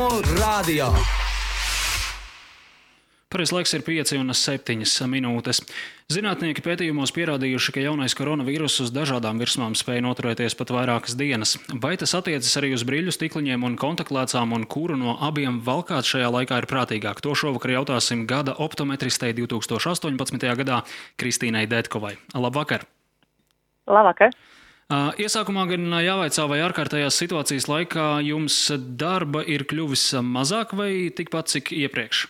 Krāmu radio. Pareizais laiks ir 5 un 7 minūtes. Zinātnieki pētījumos pierādījuši, ka jaunais koronavīruss uz dažādām virsmām spēj noturēties pat vairākas dienas. Vai tas attiecas arī uz brīļu stikliņiem un kontaktlēcām, un kuru no abiem valkāt šajā laikā ir prātīgāk? To šovakar jautāsim gada optometristei 2018. gadā Kristīnai Detkovai. Labvakar! Labvakar! Iesākumā gan jāvaicā, vai ārkārtējās situācijas laikā jums darba ir kļuvis mazāk vai tikpat, cik iepriekš?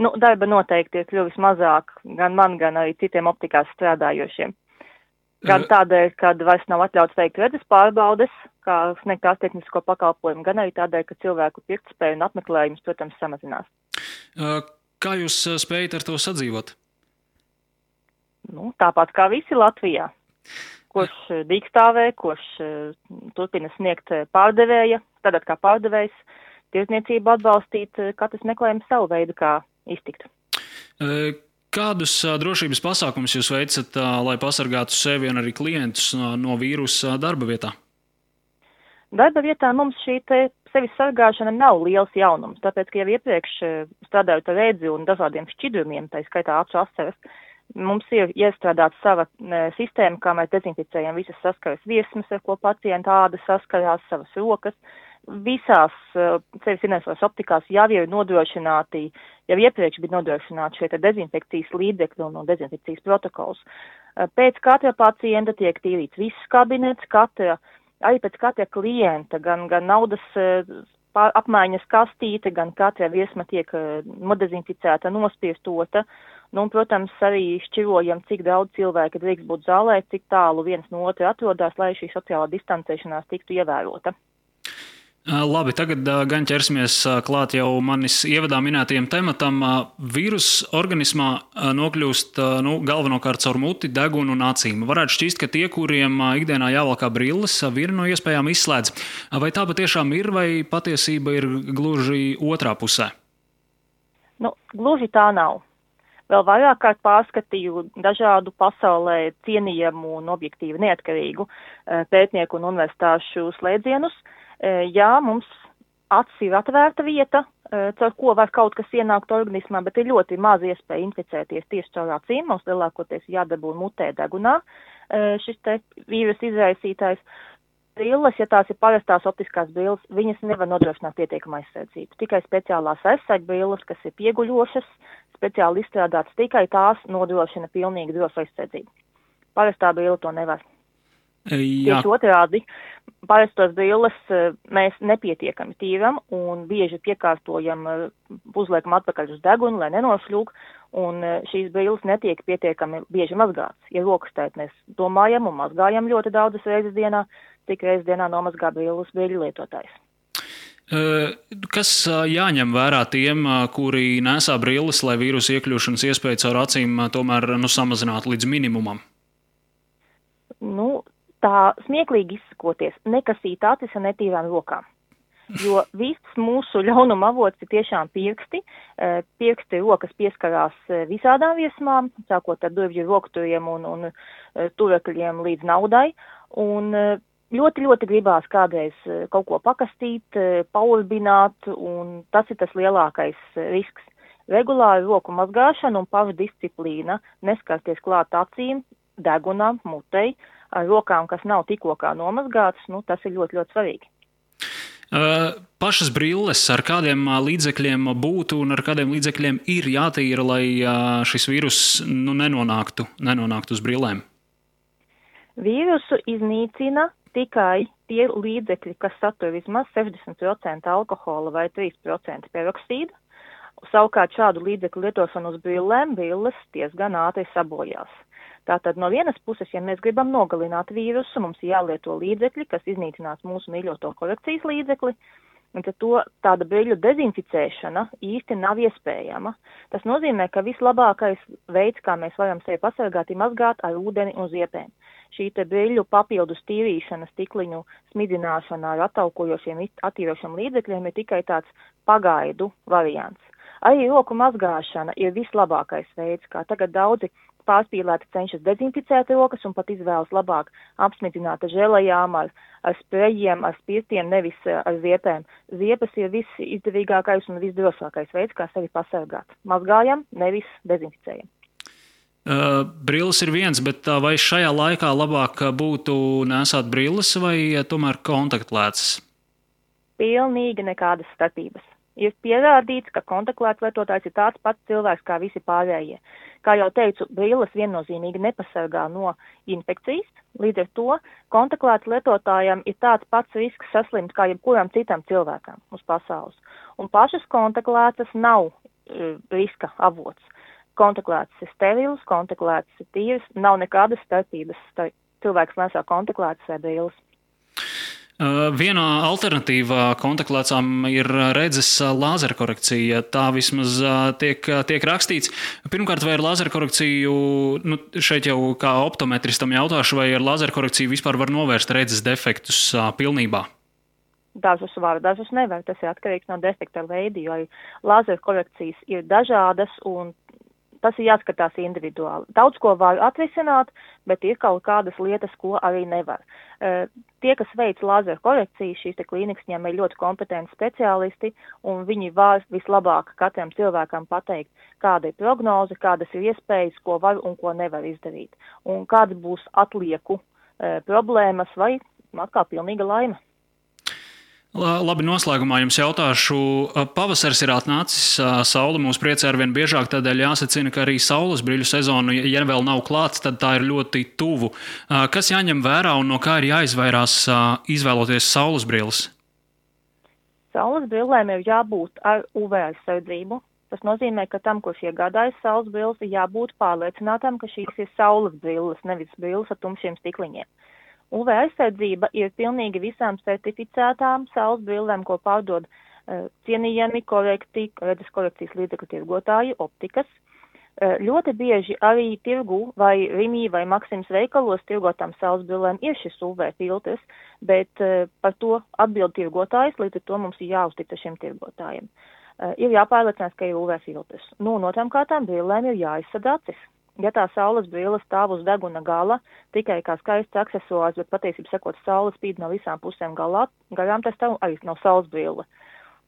Nu, darba noteikti ir kļuvis mazāk gan man, gan arī citiem optikās strādājošiem. Gan tādēļ, ka vairs nav atļauts veikt redzes pārbaudes, kā sniegt ārstniecisko pakalpojumu, gan arī tādēļ, ka cilvēku pirktspēju un apmeklējums, protams, samazinās. Kā jūs spējat ar to sadzīvot? Nu, tāpat kā visi Latvijā. Kurš dīkstāvē, kurš turpina sniegt pārdevēja, tad kā pārdevējs, tirzniecību atbalstīt, katrs meklējam savu veidu, kā iztikt. Kādus drošības pasākumus jūs veicat, lai pasargātu sevi un arī klientus no vīrusa darba vietā? Darba vietā mums šī sevis sargāšana nav liels jaunums, tāpēc, ka jau iepriekš strādājot ar redzi un dažādiem šķidrumiem, tā skaitā acu asaras, mums ir iestrādāta sava sistēma, kā mēs dezinficējam visas saskaras virsmas, ar ko pacienta āda saskarās, savas rokas, visās uh, sevis ienesos optikās jau ir nodrošināti, jau iepriekš bija nodrošināti šie dezinfekcijas līdzekļi un, dezinfekcijas protokols. Uh, pēc katra pacienta tiek tīrīts viss kabinets, katra, arī pēc katra klienta, gan, gan naudas uh, pār, apmaiņas kastīte, gan katra viesma tiek nodezinficēta, nospiestota. Nu, protams, arī šķirojam, cik daudz cilvēku drīkst būt zālē, cik tālu viens no otra atrodas, lai šī sociālā distancēšanās tiktu ievērota. Labi, tagad gan ķersimies klāt jau manis ievadā minētajam tematam. Vīrus organismā nokļūst nu, galvenokārt caur muti, degunu un acīm. Varētu šķist, ka tie, kuriem ikdienā jāvalkā brilles, viena no iespējām izslēdz. Vai tā patiešām ir, vai patiesība ir gluži otrā pusē? Nu, gluži tā nav. Vēl vairāk kārt pārskatīju dažādu pasaulē cienījamu un objektīvi neatkarīgu pētnieku un universitāšu slēdzienus. Uh, jā, mums acis ir atvērta vieta, caur ko var kaut kas ienākt organismā, bet ir ļoti maz iespēja inficēties tieši caur acīm. Mums lielākoties jādabū mutē degunā šis te vīrusu izraisītājs. Brilles, ja tās ir parastās optiskās brilles, viņas nevar nodrošināt pietiekamu aizsardzību. Tikai speciālās aizsardzību brilles, kas ir pieguļošas, speciāli izstrādātas, tikai tās nodrošina pilnīgi drošu aizsardzību. Parastā brille to nevar. Jā. Tieši otrādi, parastos brilles mēs nepietiekami tīram un bieži piekārtojam, uzliekam atpakaļ uz degunu, lai nenošļūk, un šīs brilles netiek pietiekami bieži mazgāts. Ja rokas tēt mēs domājam un mazgājam ļoti daudzas reizes dienā, tik reizes dienā nomazgā brilles brīļu lietotājs. Kas jāņem vērā tiem, kuri nesā brilles, lai vīrusu iekļūšanas iespēju caur acīm tomēr nu, samazinātu līdz minimumam? Nu, tā smieklīgi izsakoties, nekasīt acis ar netīrām rokām. Jo viss mūsu ļaunuma avots ir tiešām pirksti. Pirksti rokas pieskarās visādām viesmām, sākot ar durvju rokturiem un, un turekļiem līdz naudai. Un ļoti, ļoti gribās kādreiz kaut ko pakastīt, paurbināt, un tas ir tas lielākais risks. Regulāra roku mazgāšana un pašdisciplīna, neskarties klāt acīm, degunām, mutei, ar rokām, kas nav tikko kā nomazgātas, nu, tas ir ļoti, ļoti svarīgi. Pašas brilles ar kādiem līdzekļiem būtu un ar kādiem līdzekļiem ir jātīra, lai šis vīrus nu, nenonāktu, nenonāktu uz brillēm? Vīrusu iznīcina tikai tie līdzekļi, kas satur vismaz 60% alkohola vai 3% peroksīdu. Savukārt šādu līdzekļu lietošanu uz brillēm brilles diezgan ātri sabojās. Tātad no vienas puses, ja mēs gribam nogalināt vīrusu, mums jālieto līdzekļi, kas iznīcinās mūsu mīļoto korekcijas līdzekli, un to tāda brīļu dezinficēšana īsti nav iespējama. Tas nozīmē, ka vislabākais veids, kā mēs varam sevi pasargāt, ir mazgāt ar ūdeni un ziepēm. Šī te brīļu papildus tīrīšana, stikliņu smidzināšana ar ataukojošiem, attīrošiem līdzekļiem ir tikai tāds pagaidu variants. Arī roku mazgāšana ir vislabākais veids, kā tagad daudzi pārspīlēti cenšas dezinficēt rokas un pat izvēlas labāk apsmidzināt ar žēlajām, ar, ar sprejiem, ar spiestiem, nevis ar ziepēm. Ziepes ir viss izdevīgākais un visdrošākais veids, kā sevi pasargāt. Mazgājam, nevis dezinficējam. Uh, brilles ir viens, bet uh, vai šajā laikā labāk būtu nesāt brilles vai tomēr kontaktlētas? Pilnīgi nekādas starpības. Ir pierādīts, ka kontaktlētas lietotājs ir tāds pats cilvēks kā visi pārējie. Kā jau teicu, brilles viennozīmīgi nepasargā no infekcijas, līdz ar to kontaktlētas lietotājiem ir tāds pats risks saslimt kā jebkuram citam cilvēkam uz pasaules. Un pašas kontaktlētas nav riska avots kontaklētas ir sterils, kontaklētas ir tīras, nav nekādas starpības, starp cilvēks nesā kontaklētas vai brilles. Uh, Viena alternatīva kontaktlecām ir redzes lāzerkorekcija. Tā vismaz tiek, tiek rakstīts. Pirmkārt, vai ar lāzerkorekciju, nu, šeit jau kā optometristam jautāšu, vai ar lāzerkorekciju vispār var novērst redzes defektus pilnībā? Dažus var, dažus nevar. Tas ir atkarīgs no defekta veida, jo lāzerkorekcijas ir dažādas un tas ir jāskatās individuāli. Daudz ko var atrisināt, bet ir kaut kādas lietas, ko arī nevar. Uh, tie, kas veic lāzeru korekciju, šīs klīnikas ir ļoti kompetenti speciālisti, un viņi var vislabāk katram cilvēkam pateikt, kāda ir prognoze, kādas ir iespējas, ko var un ko nevar izdarīt, un kāda būs atlieku uh, problēmas vai atkal pilnīga laima. Labi, noslēgumā jums jautāšu. Pavasaris ir atnācis, saule mūs priecē ar vien biežāk, tādēļ jāsacina, ka arī saules brīļu sezonu, ja vēl nav klāts, tad tā ir ļoti tuvu. Kas jāņem vērā un no kā ir jāizvairās izvēloties saules brīļus? Saules brīļiem ir jābūt ar UV aizsardzību. Tas nozīmē, ka tam, kurš iegādājas saules brīļus, ir jābūt pārliecinātam, ka šīs ir saules brīļas, nevis brīļas ar tumšiem stikliņiem. UV aizsardzība ir pilnīgi visām certificētām saules brillēm, ko pārdod uh, cienījami korekti, redzes korekcijas līdzekļu tirgotāji, optikas. Uh, ļoti bieži arī tirgu vai Rimī vai Maksims veikalos tirgotām saules brillēm ir šis UV filtrs, bet uh, par to atbild tirgotājs, līdz ar to mums ir jāuztica šiem tirgotājiem. Ir jāpārliecinās, ka ir UV filtrs. Nu, un otrām kārtām brillēm ir jāizsad acis ja tā saules brīle stāv uz deguna gala tikai kā skaists accessors, bet patiesībā sakot, saule spīd no visām pusēm galā, garām tas tev arī nav saules brīle.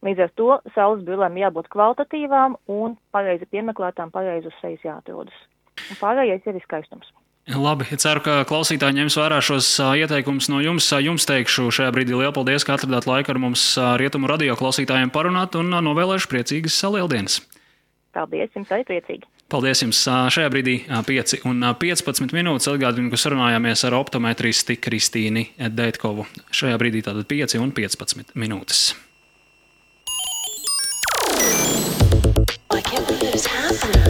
Līdz ar to saules brīlēm jābūt kvalitatīvām un pareizi piemeklētām, pareizi uz sejas jāatrodas. Un pārējais ir skaistums. Labi, ceru, ka klausītāji ņems vērā šos ieteikumus no jums. Jums teikšu šajā brīdī lielu paldies, ka atradāt laiku ar mums rietumu radio klausītājiem parunāt un novēlēšu priecīgas salieldienas. Paldies, jums arī priecīgi! Paldies jums šajā brīdī 5 un 15 minūtes. Atgādinu, ka sarunājāmies ar optometristi Kristīni Deitkovu. Šajā brīdī tātad 5 un 15 minūtes. I can't believe it's happening.